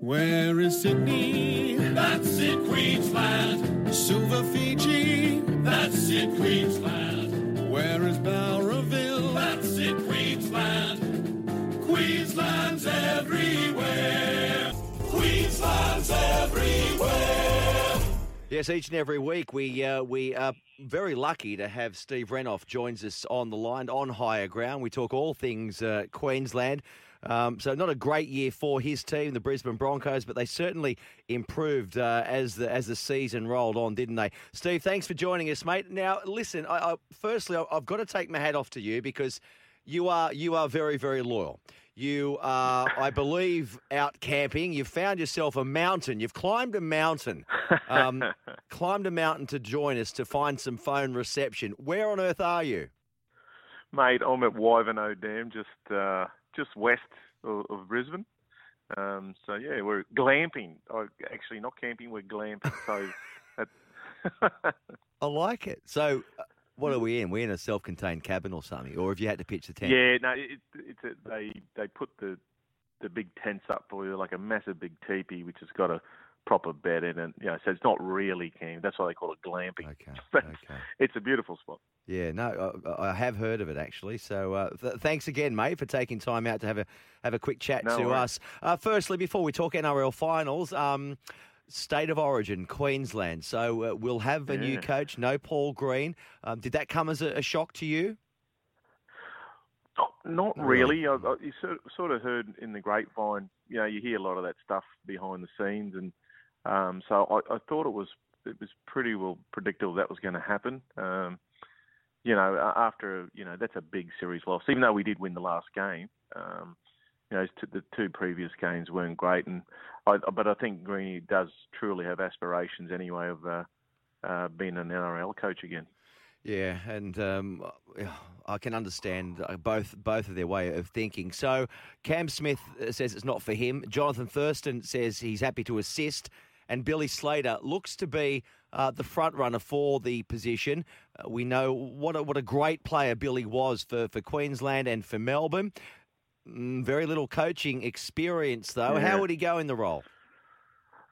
Where is Sydney? That's it, Queensland. Silver Fiji? That's it, Queensland. Where is Bowraville? That's it, Queensland. Queensland's everywhere. Queensland's everywhere. Yes, each and every week we uh, we are very lucky to have Steve Renouf joins us on the line on higher ground. We talk all things uh, Queensland. Um, so not a great year for his team, the Brisbane Broncos, but they certainly improved uh, as the as the season rolled on, didn't they? Steve, thanks for joining us, mate. Now, listen, I, I, firstly, I, I've got to take my hat off to you because you are you are very very loyal. You are, I believe, out camping. You've found yourself a mountain. You've climbed a mountain, um, climbed a mountain to join us to find some phone reception. Where on earth are you? Mate, I'm at Wivenhoe Dam, just uh, just west of, of Brisbane. Um, so yeah, we're glamping. Actually, not camping. We're glamping. So I like it. So, uh, what are we in? We're in a self-contained cabin or something, or have you had to pitch the tent? yeah, no, it, it's a, they they put the the big tents up for you, like a massive big teepee, which has got a proper bed in it. You know, so it's not really camping. That's why they call it glamping. Okay. Okay. it's a beautiful spot. Yeah, no, I, I have heard of it actually. So uh, th- thanks again, mate, for taking time out to have a have a quick chat No to worries. us. Uh, firstly, before we talk NRL finals, um, state of origin, Queensland. So uh, we'll have a new coach, no Paul Green. Um, did that come as a, a shock to you? Not, not Not really. really. I, I, you sort, sort of heard in the grapevine. You know, you hear a lot of that stuff behind the scenes, and um, so I, I thought it was it was pretty well predictable that was going to happen. Um, you know, after you know that's a big series loss. Even though we did win the last game, um, you know, t- the two previous games weren't great, and I, but I think Greeny does truly have aspirations anyway of uh, uh, being an NRL coach again. Yeah, and um, I can understand uh, both both of their way of thinking. So Cam Smith uh, says it's not for him. Johnathan Thurston says he's happy to assist, and Billy Slater looks to be uh, the front runner for the position. Uh, we know what a, what a great player Billy was for, for Queensland and for Melbourne. Mm, very little coaching experience though. Yeah. How would he go in the role?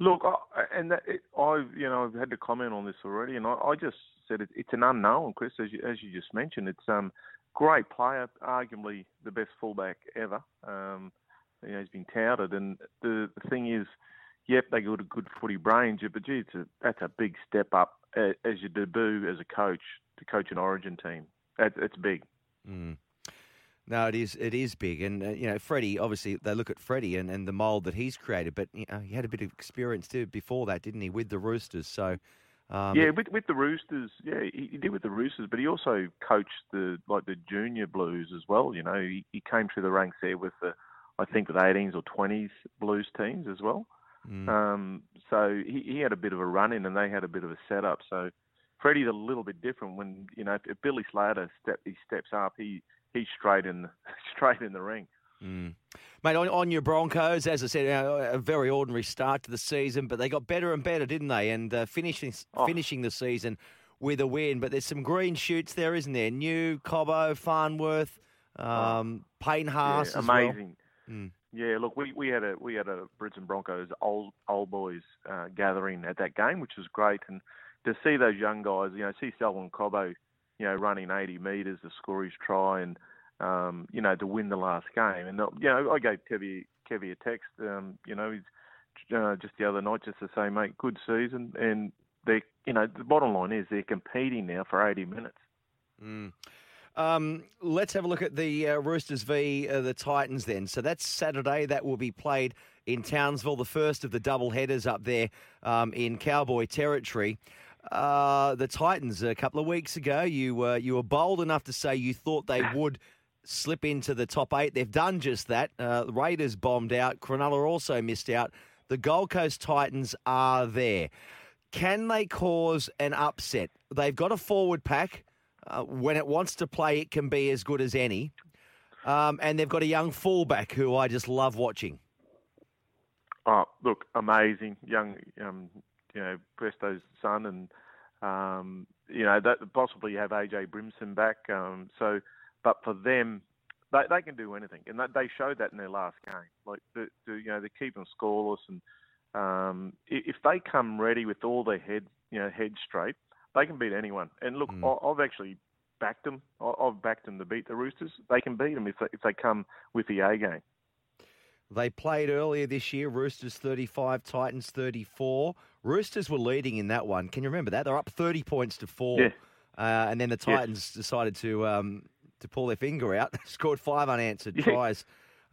Look, I, and that, it, I've you know I've had to comment on this already, and I, I just said it, it's an unknown, Chris, as you, as you just mentioned. It's um great player, arguably the best fullback ever. Um, you know, he's been touted, and the, the thing is, yep, they got a good footy brain, but gee, it's a, that's a big step up as your debut as a coach to coach an Origin team. That, it's big. Mm. No, it is. It is big, and uh, you know, Freddie. Obviously, they look at Freddie and, and the mould that he's created, but you know, he had a bit of experience too before that, didn't he, with the Roosters? So, um, yeah, with with the Roosters, yeah, he, he did with the Roosters, but he also coached the like the junior Blues as well. You know, he, he came through the ranks there with the, I think with 18s or 20s Blues teams as well. Mm, Um, so he, he had a bit of a run in, and they had a bit of a setup. So Freddie's a little bit different. When you know, if, Billy Slater step he steps up, he he's straight in straight in the ring. mm. mate. On, on your Broncos, as I said, a very ordinary start to the season, but they got better and better, didn't they? And uh, finishing Oh. finishing the season with a win. But there's some green shoots there, isn't there? New Cobbo, Farnworth, um, Payne Haas, yeah, as well. amazing. Mm. Yeah, look, we, we had a we had a Brisbane Broncos old old boys uh, gathering at that game, which was great, and to see those young guys, you know, see Selwyn Cobbo, you know, running 80 metres to score his try, and um, you know, to win the last game, and uh, you know, I gave Kevy Kevy a text, um, you know, he's uh, just the other night just to say, mate, good season, and they, you know, the bottom line is they're competing now for 80 minutes. Mm. Um, let's have a look at the uh, Roosters v uh, the Titans then. So that's Saturday. That will be played in Townsville, the first of the double headers up there um, in Cowboy territory. Uh, the Titans a couple of weeks ago, you uh, you were bold enough to say you thought they would slip into the top eight. They've done just that. Uh, Raiders bombed out. Cronulla also missed out. The Gold Coast Titans are there. Can they cause an upset? They've got a forward pack. Uh, when it wants to play, it can be as good as any. Um, and they've got a young fullback who I just love watching. Oh, look, amazing young, um, you know, Presto's son, and um, you know that possibly have AJ Brimson back. Um, so, but for them, they they can do anything, and they, they showed that in their last game. Like, the, the, you know, they keep them scoreless, and um, if they come ready with all their head, you know, head straight, they can beat anyone. And look, mm. I've actually backed them. I've backed them to beat the Roosters. They can beat them if they, if they come with the A game. They played earlier this year. Roosters 35, Titans 34. Roosters were leading in that one. Can you remember that? They're up 30 points to four. Yeah. Uh, and then the Titans decided to um, to pull their finger out. Scored five unanswered yeah. tries.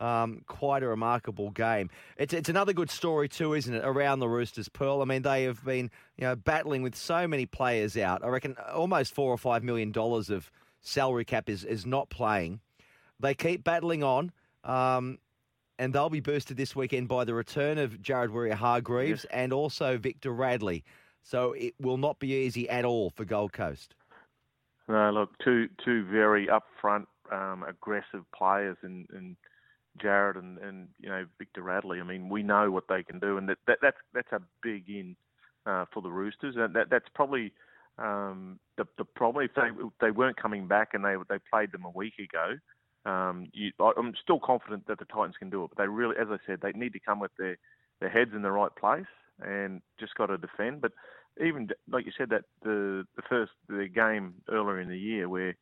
Um, quite a remarkable game. It's it's another good story too, isn't it? Around the Roosters, Pearl. I mean, they have been you know battling with so many players out. I reckon almost four or five million dollars of salary cap is is not playing. They keep battling on. Um, and they'll be boosted this weekend by the return of Jared Waerea-Hargreaves yes. and also Victor Radley. So it will not be easy at all for Gold Coast. No, look, two two very upfront, um, aggressive players in, in Jared and, and you know Victor Radley. I mean, we know what they can do, and that, that that's that's a big in uh, for the Roosters, and that that's probably um, the the problem. If they they weren't coming back and they they played them a week ago, um, you, I'm still confident that the Titans can do it, but they really, as I said, they need to come with their, their heads in the right place and just got to defend. But even like you said, that the the first the game earlier in the year where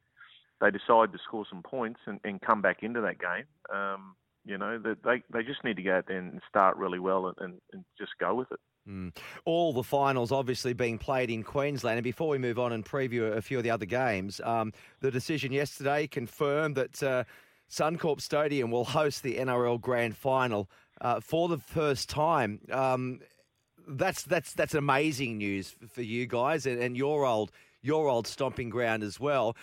they decide to score some points and, and come back into that game, um, you know, they they just need to go out there and start really well and, and just go with it. Mm. All the finals obviously being played in Queensland. And before we move on and preview a few of the other games, um, the decision yesterday confirmed that uh, Suncorp Stadium will host the NRL Grand Final uh, for the first time. Um, that's that's that's amazing news for you guys and, and your old your old stomping ground as well.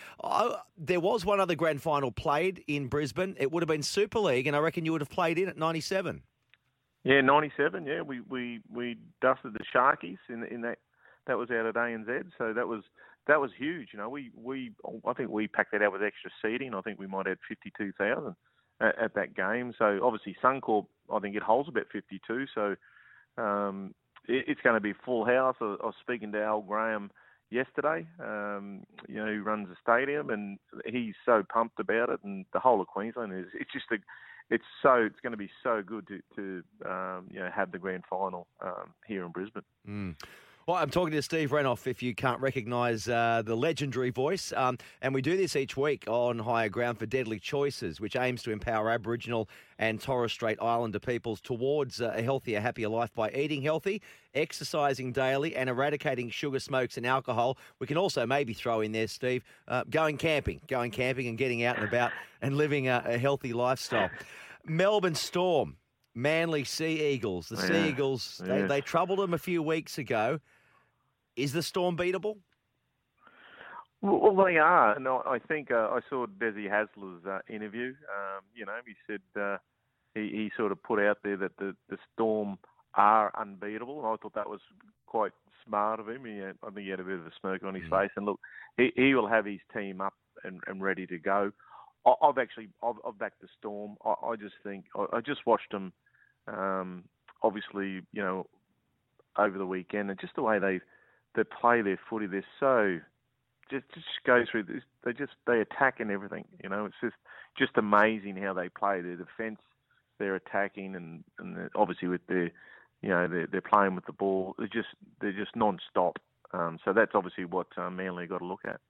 There was one other grand final played in Brisbane. It would have been Super League, and I reckon you would have played in at '97. Yeah, '97. Yeah, we, we, we dusted the Sharkies in in that that was out at ANZ. So that was that was huge. You know, we we I think we packed that out with extra seating. I think we might have fifty two thousand at, at, that game. So obviously Suncorp, I think it holds about fifty two. So um, it, it's going to be full house. I, I was speaking to Al Graham yesterday. Um, you know, who runs the stadium, and he's so pumped about it. And the whole of Queensland is. It's just a it's so it's going to be so good to, to um, you know have the grand final um, here in Brisbane. Mm. Well, I'm talking to Steve Renouf, if you can't recognise uh, the legendary voice. Um, and we do this each week on Higher Ground for Deadly Choices, which aims to empower Aboriginal and Torres Strait Islander peoples towards uh, a healthier, happier life by eating healthy, exercising daily, and eradicating sugar, smokes, and alcohol. We can also maybe throw in there, Steve, uh, going camping, going camping and getting out and about and living a, a healthy lifestyle. Melbourne Storm. Manly Sea Eagles. The Sea Eagles, they, they troubled them a few weeks ago. Is the Storm beatable? Well, they are, and I think uh, I saw Desi Hasler's uh, interview. Um, you know, he said uh, he, he sort of put out there that the, the Storm are unbeatable, and I thought that was quite smart of him. He, had, I think he had a bit of a smirk on his mm. face, and look, he, he will have his team up and, and ready to go. I, I've actually I've, I've backed the Storm. I, I just think I, I just watched them. Um, obviously, you know, over the weekend, and just the way they they play their footy. They're so just just go through this. They just they attack and everything. You know, it's just just amazing how they play their defence. They're attacking and and obviously with their you know they're they're playing with the ball. They're just they're just non-stop. Um, so that's obviously what um, Manly got to look at.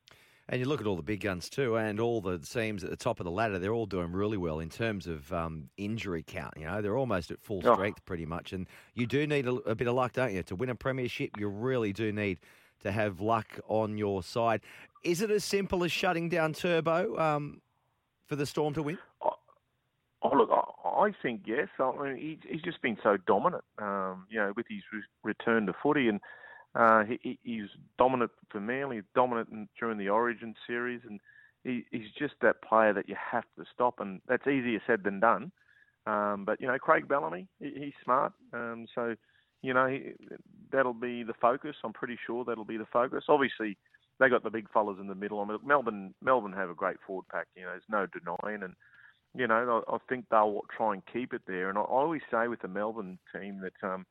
And you look at all the big guns too, and all the teams at the top of the ladder. They're all doing really well in terms of um, injury count. You know, they're almost at full strength, oh. pretty much. And you do need a, a, bit of luck, don't you, to win a premiership? You really do need to have luck on your side. Is it as simple as shutting down Turbo um, for the Storm to win? Oh, look, I think yes. I mean, he, he's just been so dominant. Um, you know, with his re- return to footy and uh, he, he's dominant for Manly, dominant in, during the Origin series, and he, he's just that player that you have to stop, and that's easier said than done. Um, but you know, Craig Bellamy, he, he's smart, um, so you know he, that'll be the focus. I'm pretty sure that'll be the focus. Obviously, they got the big fellas in the middle. I mean, Melbourne, Melbourne have a great forward pack. You know, there's no denying, and you know, I, I think they'll try and keep it there. And I, I always say with the Melbourne team that, um,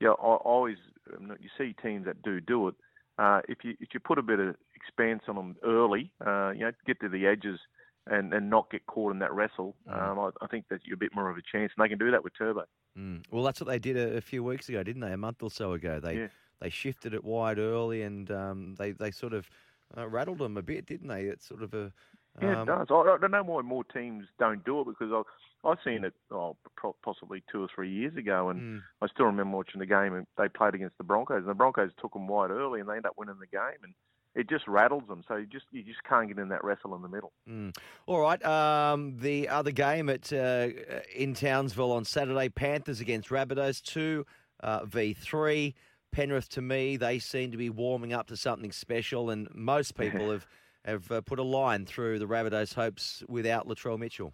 yeah, I, I always um, you see teams that do do it. Uh, if you if you put a bit of expanse on them early, uh, you know, get to the edges and, and not get caught in that wrestle, um, I, I think that you're a bit more of a chance, and they can do that with Turbo. Mm. Well, that's what they did a, a, few weeks ago, didn't they? A month or so ago, they Yeah. they shifted it wide early, and um, they they sort of uh, rattled them a bit, didn't they? It's sort of a Yeah, um, it does. I, I don't know why more teams don't do it because I I've seen it oh, possibly two or three years ago, and Mm. I still remember watching the game and they played against the Broncos, and the Broncos took them wide early, and they end up winning the game, and it just rattles them. So you just you just can't get in that wrestle in the middle. Mm. All right. Um, the other game at uh, in Townsville on Saturday, Panthers against Rabbitohs, two uh, v three. Penrith, to me, they seem to be warming up to something special, and most people have have uh, put a line through the Rabbitohs' hopes without Latrell Mitchell.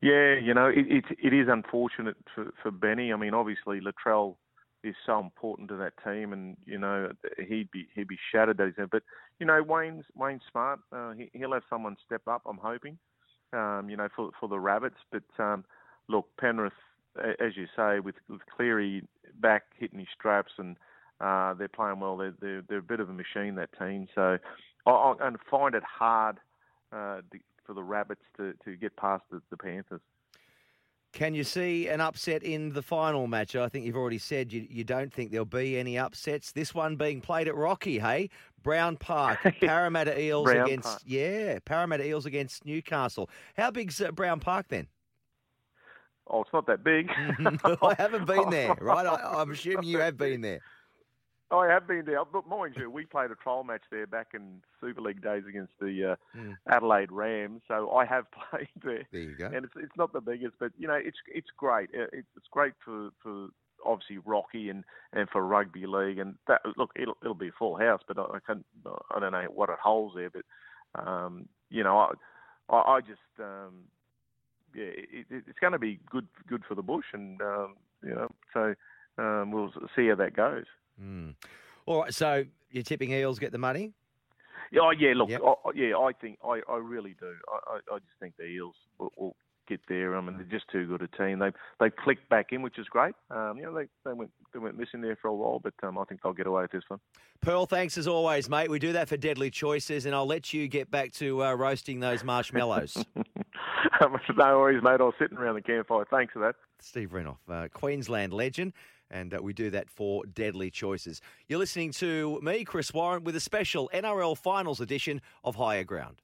Yeah, you know, it, it, it is unfortunate for, for Benny. I mean, obviously, Latrell is so important to that team, and you know he'd be he'd be shattered that he's there. But you know, Wayne's Wayne's smart. Uh, he, he'll have someone step up. I'm hoping. Um, you know, for for the Rabbits. But um, look, Penrith, as you say, with with Cleary back hitting his straps, and uh, they're playing well. They're, they're they're a bit of a machine that team. So I, and find it hard uh, for the Rabbits to, to get past the, the Panthers. Can you see an upset in the final match? I think you've already said you, you don't think there'll be any upsets. This one being played at Rocky, hey? Brown Park, Parramatta Eels Brown against Park. yeah, Parramatta Eels against Newcastle. How big's uh, Brown Park then? Oh, it's not that big. I haven't been there, right? I, I'm assuming you have been there. Oh, I have been there, but mind you, we played a trial match there back in Super League days against the uh, Mm. Adelaide Rams. So I have played there, There you go. and it's it's not the biggest, but you know it's it's great. Uh, It's it's great for for obviously Rocky and and for rugby league. And that look, it'll it'll be a full house, but I, I can I don't know what it holds there, but um, you know I I, I just um, yeah, it, it, it's going to be good good for the bush, and um, you know so um, we'll see how that goes. Mm. All right, so you're tipping Eels get the money? Yeah, Oh yeah, look, Yep. I, yeah, I think I, I really do. I, I, I just think the Eels will, will get there. I mean, they're just too good a team. They they clicked back in, which is great. Um, you know, they, they went they went missing there for a while, but um, I think they'll get away with this one. Pearl, thanks as always, mate. We do that for Deadly Choices, and I'll let you get back to uh, roasting those marshmallows. no worries, mate. I was sitting around the campfire. Thanks for that. Steve Renouf, uh, Queensland legend, and uh, we do that for Deadly Choices. You're listening to me, Chris Warren, with a special NRL Finals edition of Higher Ground.